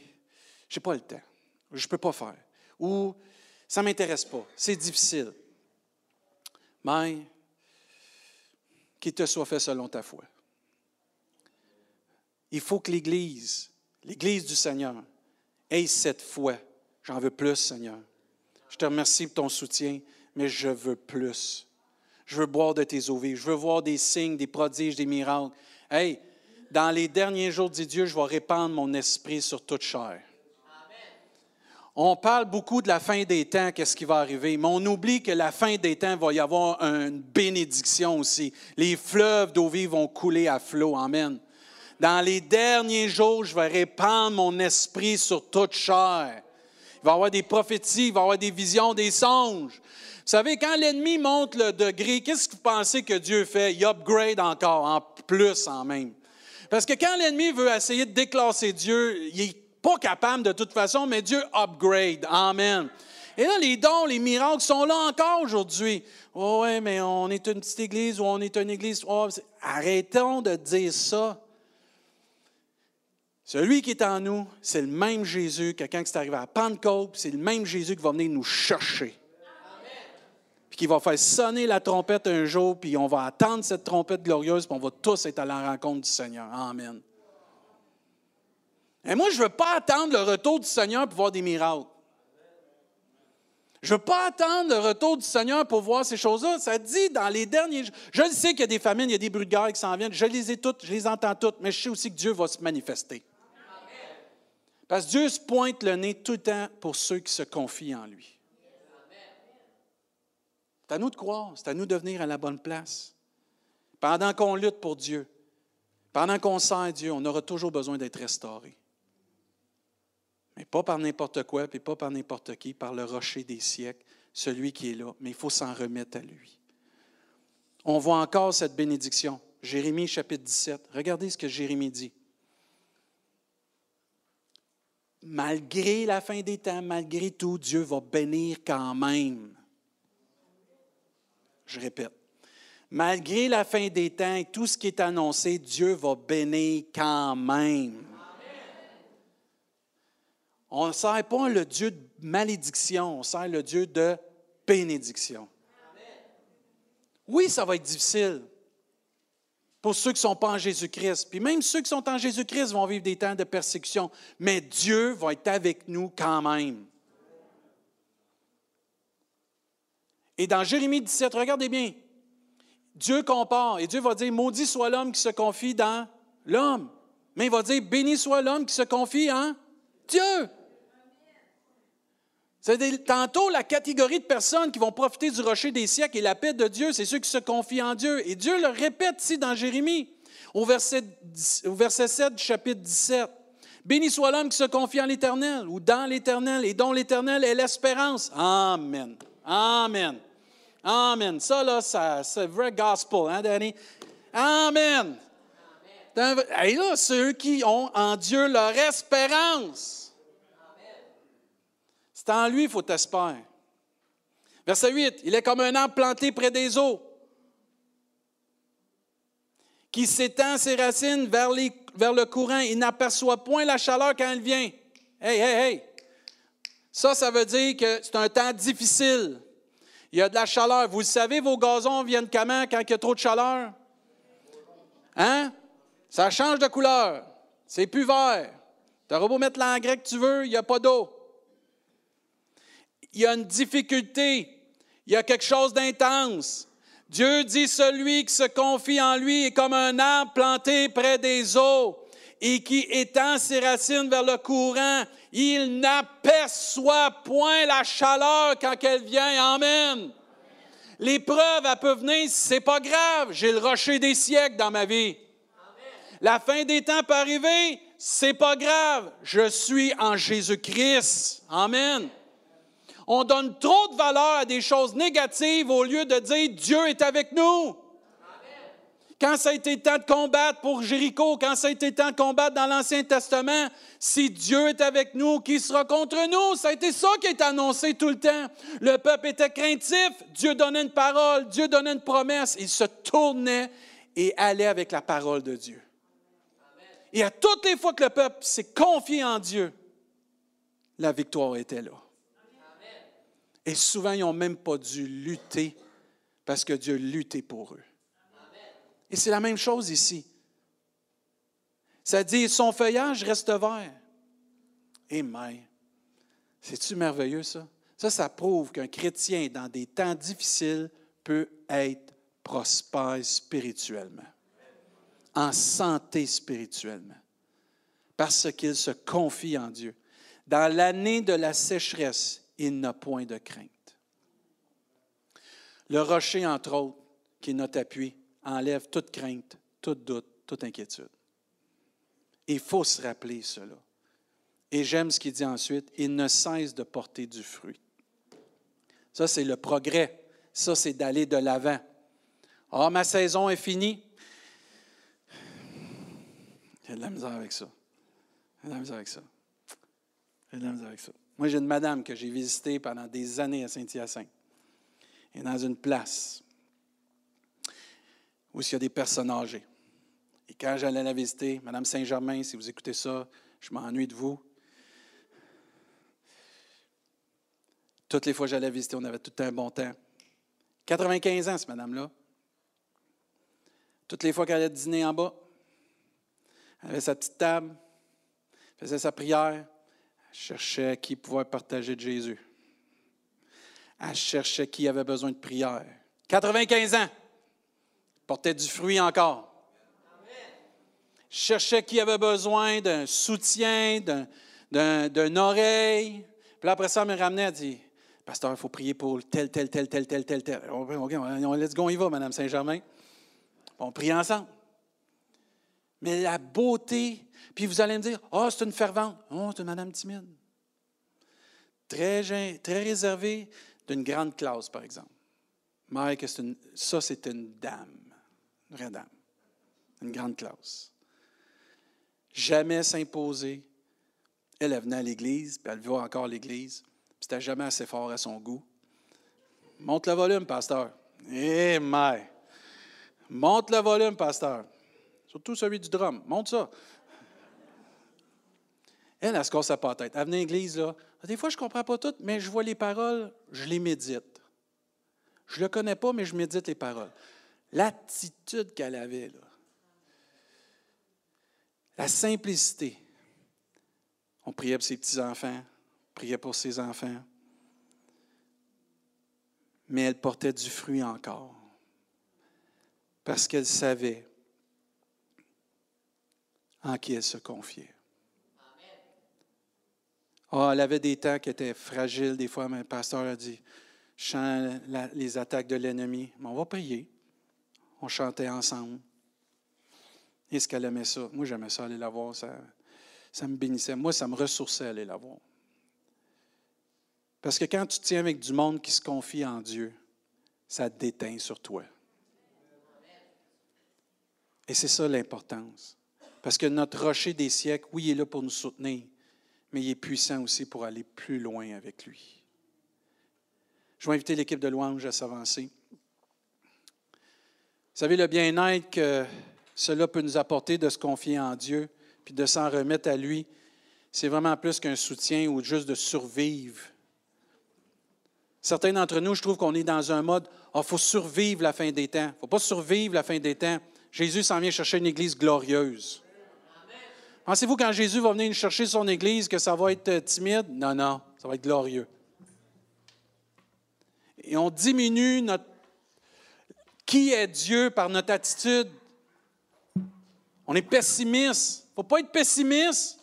je n'ai pas le temps. Je ne peux pas faire. Ou ça ne m'intéresse pas. C'est difficile. Mais qu'il te soit fait selon ta foi. Il faut que l'Église, l'Église du Seigneur, ait cette foi. J'en veux plus, Seigneur. Je te remercie pour ton soutien, mais je veux plus. Je veux boire de tes eaux. Je veux voir des signes, des prodiges, des miracles. Hey, dans les derniers jours, dit Dieu, je vais répandre mon esprit sur toute chair. On parle beaucoup de la fin des temps, qu'est-ce qui va arriver, mais on oublie que la fin des temps, va y avoir une bénédiction aussi. Les fleuves d'eau vive vont couler à flot. Amen. Dans les derniers jours, je vais répandre mon esprit sur toute chair. Il va y avoir des prophéties, il va y avoir des visions, des songes. Vous savez, quand l'ennemi monte le degré, qu'est-ce que vous pensez que Dieu fait? Il upgrade encore, en plus en même. Parce que quand l'ennemi veut essayer de déclasser Dieu, il pas capable de toute façon, mais Dieu upgrade. Amen. Et là, les dons, les miracles sont là encore aujourd'hui. Oh, ouais, mais on est une petite église ou on est une église. Oh, arrêtons de dire ça. Celui qui est en nous, c'est le même Jésus que quand c'est arrivé à Pentecôte, c'est le même Jésus qui va venir nous chercher. Puis qui va faire sonner la trompette un jour, puis on va attendre cette trompette glorieuse, puis on va tous être à la rencontre du Seigneur. Amen. Et moi, je ne veux pas attendre le retour du Seigneur pour voir des miracles. Je ne veux pas attendre le retour du Seigneur pour voir ces choses-là. Ça dit dans les derniers. Je sais qu'il y a des famines, il y a des bruits qui s'en viennent. Je les ai toutes, je les entends toutes, mais je sais aussi que Dieu va se manifester. Parce que Dieu se pointe le nez tout le temps pour ceux qui se confient en lui. C'est à nous de croire, c'est à nous de venir à la bonne place. Pendant qu'on lutte pour Dieu, pendant qu'on sert Dieu, on aura toujours besoin d'être restauré. Mais pas par n'importe quoi, puis pas par n'importe qui, par le rocher des siècles, celui qui est là. Mais il faut s'en remettre à lui. On voit encore cette bénédiction. Jérémie chapitre 17. Regardez ce que Jérémie dit. Malgré la fin des temps, malgré tout, Dieu va bénir quand même. Je répète. Malgré la fin des temps et tout ce qui est annoncé, Dieu va bénir quand même. On ne sert pas le Dieu de malédiction, on sert le Dieu de bénédiction. Oui, ça va être difficile pour ceux qui ne sont pas en Jésus-Christ. Puis même ceux qui sont en Jésus-Christ vont vivre des temps de persécution. Mais Dieu va être avec nous quand même. Et dans Jérémie 17, regardez bien, Dieu compare et Dieu va dire, maudit soit l'homme qui se confie dans l'homme. Mais il va dire, béni soit l'homme qui se confie en Dieu. C'est tantôt la catégorie de personnes qui vont profiter du rocher des siècles et la paix de Dieu, c'est ceux qui se confient en Dieu. Et Dieu le répète ici dans Jérémie, au verset, au verset 7 du chapitre 17. Béni soit l'homme qui se confie en l'Éternel ou dans l'Éternel et dont l'Éternel est l'espérance. Amen. Amen. Amen. Ça, là, c'est vrai gospel, hein, Danny? Amen. Amen. Et là, ceux qui ont en Dieu leur espérance. C'est en lui, il faut t'espérer. Verset 8, il est comme un arbre planté près des eaux, qui s'étend ses racines vers, vers le courant. Il n'aperçoit point la chaleur quand elle vient. Hey, hey, hey! Ça, ça veut dire que c'est un temps difficile. Il y a de la chaleur. Vous le savez, vos gazons viennent comment quand il y a trop de chaleur? Hein? Ça change de couleur. C'est plus vert. Tu auras beau mettre l'engrais que tu veux, il n'y a pas d'eau il y a une difficulté, il y a quelque chose d'intense. Dieu dit, celui qui se confie en lui est comme un arbre planté près des eaux et qui étend ses racines vers le courant. Il n'aperçoit point la chaleur quand elle vient. Amen. L'épreuve, elle peut venir, c'est pas grave. J'ai le rocher des siècles dans ma vie. La fin des temps peut arriver, c'est pas grave. Je suis en Jésus-Christ. Amen. On donne trop de valeur à des choses négatives au lieu de dire Dieu est avec nous. quand ça a été temps de combattre pour Jéricho, quand ça a été temps de combattre dans l'Ancien Testament, si Dieu est avec nous, qui sera contre nous? Ça a été ça qui est annoncé tout le temps. Le peuple était craintif, Dieu donnait une parole, Dieu donnait une promesse, il se tournait et allait avec la parole de Dieu. Et à toutes les fois que le peuple s'est confié en Dieu, la victoire était là. Et souvent, ils n'ont même pas dû lutter parce que Dieu luttait pour eux. Et c'est la même chose ici. Ça dit, son feuillage reste vert. Et mais, c'est-tu merveilleux ça? Ça, ça prouve qu'un chrétien, dans des temps difficiles, peut être prospère spirituellement, en santé spirituellement, parce qu'il se confie en Dieu. Dans l'année de la sécheresse, il n'a point de crainte. Le rocher, entre autres, qui est notre appui, enlève toute crainte, tout doute, toute inquiétude. Il faut se rappeler cela. Et j'aime ce qu'il dit ensuite, il ne cesse de porter du fruit. Ça, c'est le progrès. Ça, c'est d'aller de l'avant. Ah, ma saison est finie. J'ai de la misère avec ça. J'ai de la misère avec ça. J'ai de la misère avec ça. Moi, j'ai une madame que j'ai visitée pendant des années à Saint-Hyacinthe. Et dans une place où il y a des personnes âgées. Et quand j'allais la visiter, Madame Saint-Germain, si vous écoutez ça, je m'ennuie de vous. Toutes les fois que j'allais visiter, on avait tout un bon temps. 95 ans, cette madame-là. Toutes les fois qu'elle allait dîner en bas, elle avait sa petite table, faisait sa prière, cherchait qui pouvait partager de Jésus. Elle cherchait qui avait besoin de prière. 95 ans portait du fruit encore. Cherchait qui avait besoin d'un soutien, d'une oreille. Puis après ça, elle me ramenait, elle dit Pasteur, il faut prier pour tel, tel, tel, tel, tel, tel, tel. OK, let's go, on y va, Madame Saint-Germain. On prie ensemble. Mais la beauté, puis vous allez me dire Oh, c'est une fervente. Oh, c'est une madame timide. Très, très réservée, d'une grande classe, par exemple. Mike, ça, c'est une dame une vraie dame, une grande classe. Jamais s'imposer. Elle, elle venait à l'église, puis elle voit encore l'église, puis c'était jamais assez fort à son goût. Monte le volume, pasteur. Eh, mais. Monte le volume, pasteur. Surtout celui du drum. Monte ça. Elle, elle se casse pas la tête. Elle venait à l'église, là. Des fois, je ne comprends pas tout, mais je vois les paroles, je les médite. Je ne le connais pas, mais je médite les paroles. L'attitude qu'elle avait, là. La simplicité. On priait pour ses petits-enfants, on priait pour ses enfants. Mais elle portait du fruit encore. Parce qu'elle savait en qui elle se confiait. Oh, elle avait des temps qui étaient fragiles. Des fois, mon pasteur a dit, sens les attaques de l'ennemi. Mais on va prier. On chantait ensemble. Est-ce qu'elle aimait ça? Moi, j'aimais ça, aller la voir. Ça, ça me bénissait. Moi, ça me ressourçait, aller la voir. Parce que quand tu tiens avec du monde qui se confie en Dieu, ça déteint sur toi. Et c'est ça l'importance. Parce que notre rocher des siècles, oui, il est là pour nous soutenir, mais il est puissant aussi pour aller plus loin avec lui. Je vais inviter l'équipe de louange à s'avancer. Vous savez, le bien-être que cela peut nous apporter de se confier en Dieu, puis de s'en remettre à lui, c'est vraiment plus qu'un soutien ou juste de survivre. Certains d'entre nous, je trouve qu'on est dans un mode, il ah, faut survivre la fin des temps. Il ne faut pas survivre la fin des temps. Jésus s'en vient chercher une église glorieuse. Pensez-vous quand Jésus va venir chercher son église que ça va être euh, timide? Non, non, ça va être glorieux. Et on diminue notre qui est Dieu par notre attitude? On est pessimiste. Il ne faut pas être pessimiste.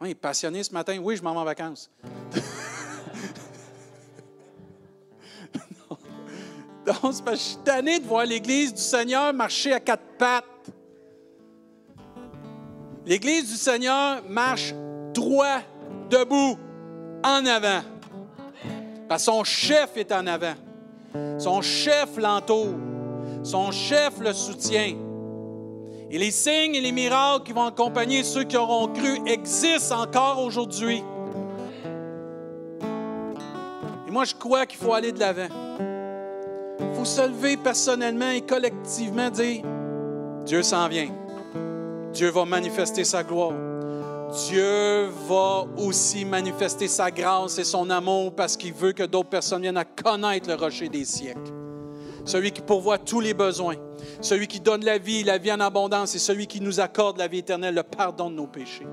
Oui, passionné ce matin. Oui, je m'en vais en vacances. non. Que je suis tanné de voir l'Église du Seigneur marcher à quatre pattes. L'Église du Seigneur marche droit, debout, en avant. Parce que son chef est en avant. Son chef l'entoure. Son chef le soutient. Et les signes et les miracles qui vont accompagner ceux qui auront cru existent encore aujourd'hui. Et moi, je crois qu'il faut aller de l'avant. Il faut se lever personnellement et collectivement, dire, Dieu s'en vient. Dieu va manifester sa gloire. Dieu va aussi manifester sa grâce et son amour parce qu'il veut que d'autres personnes viennent à connaître le rocher des siècles. Celui qui pourvoit tous les besoins, celui qui donne la vie, la vie en abondance et celui qui nous accorde la vie éternelle, le pardon de nos péchés.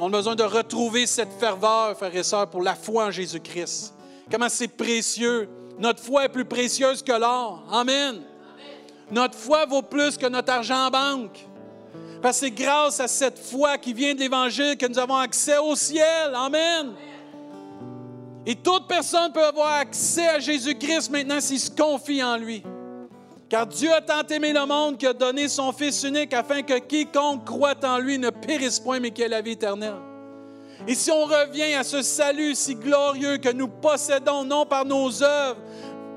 On a besoin de retrouver cette ferveur, frères et sœurs, pour la foi en Jésus-Christ. Comment c'est précieux. Notre foi est plus précieuse que l'or. Amen. Notre foi vaut plus que notre argent en banque. Parce que c'est grâce à cette foi qui vient de l'Évangile que nous avons accès au ciel. Amen. Et toute personne peut avoir accès à Jésus-Christ maintenant s'il se confie en lui. Car Dieu a tant aimé le monde qu'il a donné son Fils unique afin que quiconque croit en lui ne périsse point, mais qu'il ait la vie éternelle. Et si on revient à ce salut si glorieux que nous possédons, non par nos œuvres,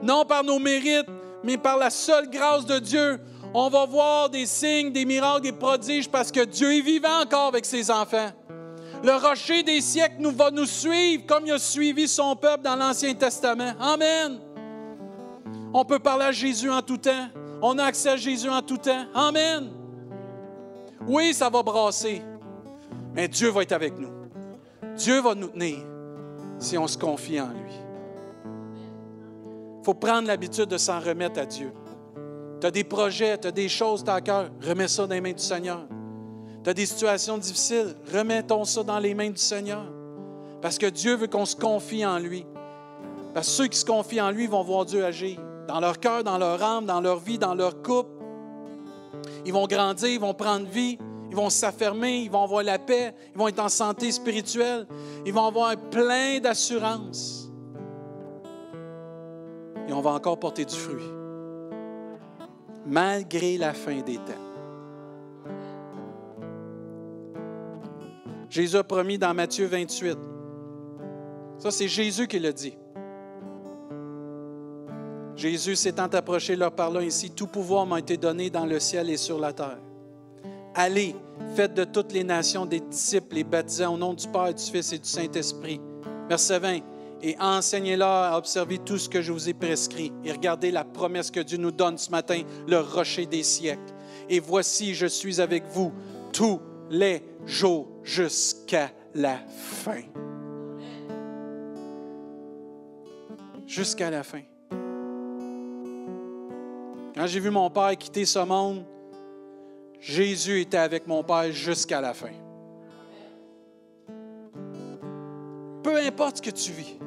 non par nos mérites, mais par la seule grâce de Dieu, on va voir des signes, des miracles, des prodiges parce que Dieu est vivant encore avec ses enfants. Le rocher des siècles nous va nous suivre comme il a suivi son peuple dans l'Ancien Testament. Amen. On peut parler à Jésus en tout temps. On a accès à Jésus en tout temps. Amen. Oui, ça va brasser, mais Dieu va être avec nous. Dieu va nous tenir si on se confie en lui. Il faut prendre l'habitude de s'en remettre à Dieu. Tu as des projets, tu as des choses dans le cœur, remets ça dans les mains du Seigneur. Tu as des situations difficiles, remettons ça dans les mains du Seigneur. Parce que Dieu veut qu'on se confie en lui. Parce que ceux qui se confient en lui vont voir Dieu agir. Dans leur cœur, dans leur âme, dans leur vie, dans leur couple. Ils vont grandir, ils vont prendre vie, ils vont s'affermer, ils vont avoir la paix, ils vont être en santé spirituelle, ils vont avoir plein d'assurance. Et on va encore porter du fruit malgré la fin des temps. Jésus a promis dans Matthieu 28. Ça, c'est Jésus qui l'a dit. Jésus s'étant approché leur parlant ainsi, tout pouvoir m'a été donné dans le ciel et sur la terre. Allez, faites de toutes les nations des disciples, les baptisant au nom du Père, du Fils et du Saint-Esprit. Verset 20 et enseignez-leur à observer tout ce que je vous ai prescrit. Et regardez la promesse que Dieu nous donne ce matin, le rocher des siècles. Et voici, je suis avec vous tous les jours jusqu'à la fin. Jusqu'à la fin. Quand j'ai vu mon Père quitter ce monde, Jésus était avec mon Père jusqu'à la fin. Peu importe ce que tu vis,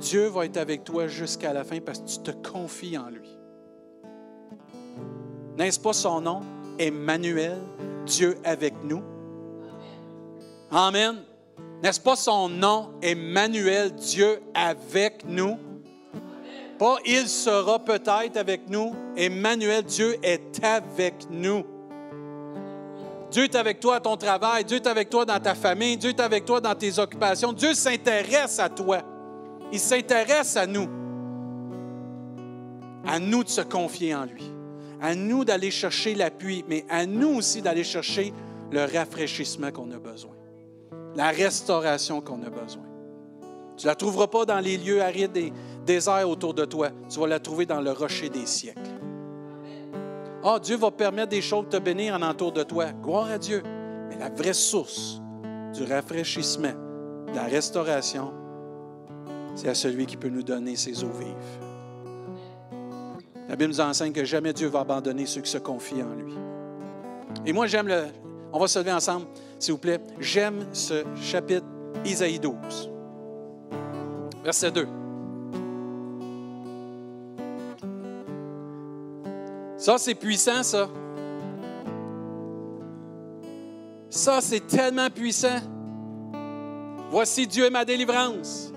Dieu va être avec toi jusqu'à la fin parce que tu te confies en lui. N'est-ce pas son nom? Emmanuel, Dieu avec nous. Amen. N'est-ce pas son nom? Emmanuel, Dieu avec nous. Pas il sera peut-être avec nous. Emmanuel, Dieu est avec nous. Dieu est avec toi à ton travail, Dieu est avec toi dans ta famille, Dieu est avec toi dans tes occupations. Dieu s'intéresse à toi. Il s'intéresse à nous. À nous de se confier en lui. À nous d'aller chercher l'appui, mais à nous aussi d'aller chercher le rafraîchissement qu'on a besoin. La restauration qu'on a besoin. Tu ne la trouveras pas dans les lieux arides et déserts autour de toi. Tu vas la trouver dans le rocher des siècles. Ah, Dieu va permettre des choses de te bénir en entour de toi. Gloire à Dieu. Mais la vraie source du rafraîchissement, de la restauration, c'est à celui qui peut nous donner ses eaux vives. La Bible nous enseigne que jamais Dieu va abandonner ceux qui se confient en lui. Et moi, j'aime le. On va se lever ensemble, s'il vous plaît. J'aime ce chapitre Isaïe 12. Verset 2. Ça, c'est puissant, ça. Ça, c'est tellement puissant. Voici Dieu est ma délivrance.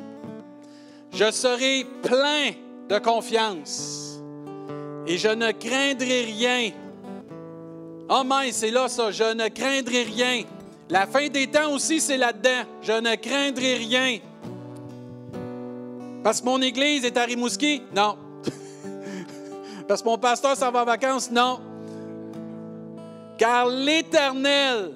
Je serai plein de confiance et je ne craindrai rien. Oh mais c'est là ça, je ne craindrai rien. La fin des temps aussi, c'est là-dedans. Je ne craindrai rien. Parce que mon église est à Rimouski? Non. Parce que mon pasteur s'en va en vacances? Non. Car l'Éternel,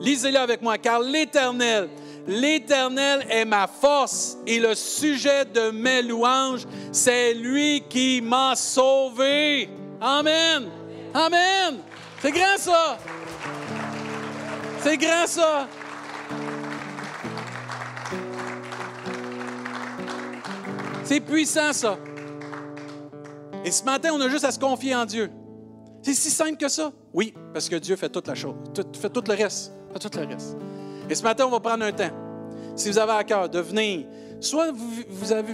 lisez-le avec moi, car l'Éternel, l'Éternel est ma force et le sujet de mes louanges, c'est lui qui m'a sauvé. Amen. Amen. C'est grand ça. C'est grand ça. C'est puissant ça. Et ce matin, on a juste à se confier en Dieu. C'est si simple que ça? Oui, parce que Dieu fait toute la chose, tout, fait tout le reste. Fait tout le reste. Et ce matin, on va prendre un temps. Si vous avez à cœur de venir, soit vous,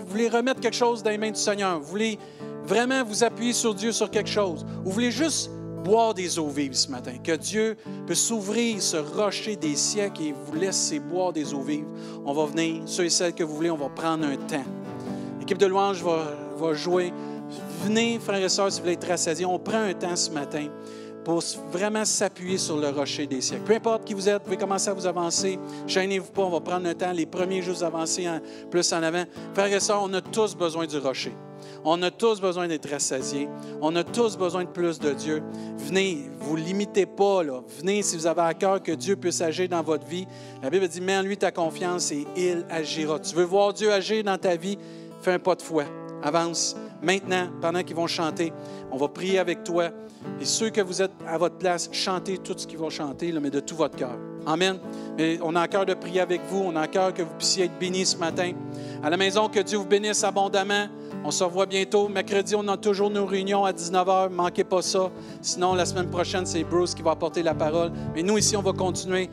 voulez remettre quelque chose dans les mains du Seigneur, vous voulez vraiment vous appuyer sur Dieu sur quelque chose, ou vous voulez juste boire des eaux vives ce matin, que Dieu peut s'ouvrir ce rocher des siècles et vous laisser boire des eaux vives. On va venir, ceux et celles que vous voulez, on va prendre un temps. L'équipe de louange va, va jouer. Venez, frères et sœurs, si vous voulez être rassasiés. On prend un temps ce matin pour vraiment s'appuyer sur le rocher des siècles. Peu importe qui vous êtes, vous pouvez commencer à vous avancer. Gênez-vous pas, on va prendre un temps. Les premiers juste avancer en, plus en avant. Frères et sœurs, on a tous besoin du rocher. On a tous besoin d'être rassasiés. On a tous besoin de plus de Dieu. Venez, vous limitez pas. Là. Venez si vous avez à cœur que Dieu puisse agir dans votre vie. La Bible dit, mets en lui ta confiance et il agira. Tu veux voir Dieu agir dans ta vie? Fais un pas de foi. Avance. Maintenant, pendant qu'ils vont chanter, on va prier avec toi. Et ceux que vous êtes à votre place, chantez tout ce qu'ils vont chanter, mais de tout votre cœur. Amen. Mais on a cœur de prier avec vous. On a cœur que vous puissiez être bénis ce matin. À la maison, que Dieu vous bénisse abondamment. On se revoit bientôt. Mercredi, on a toujours nos réunions à 19h. Manquez pas ça. Sinon, la semaine prochaine, c'est Bruce qui va apporter la parole. Mais nous, ici, on va continuer.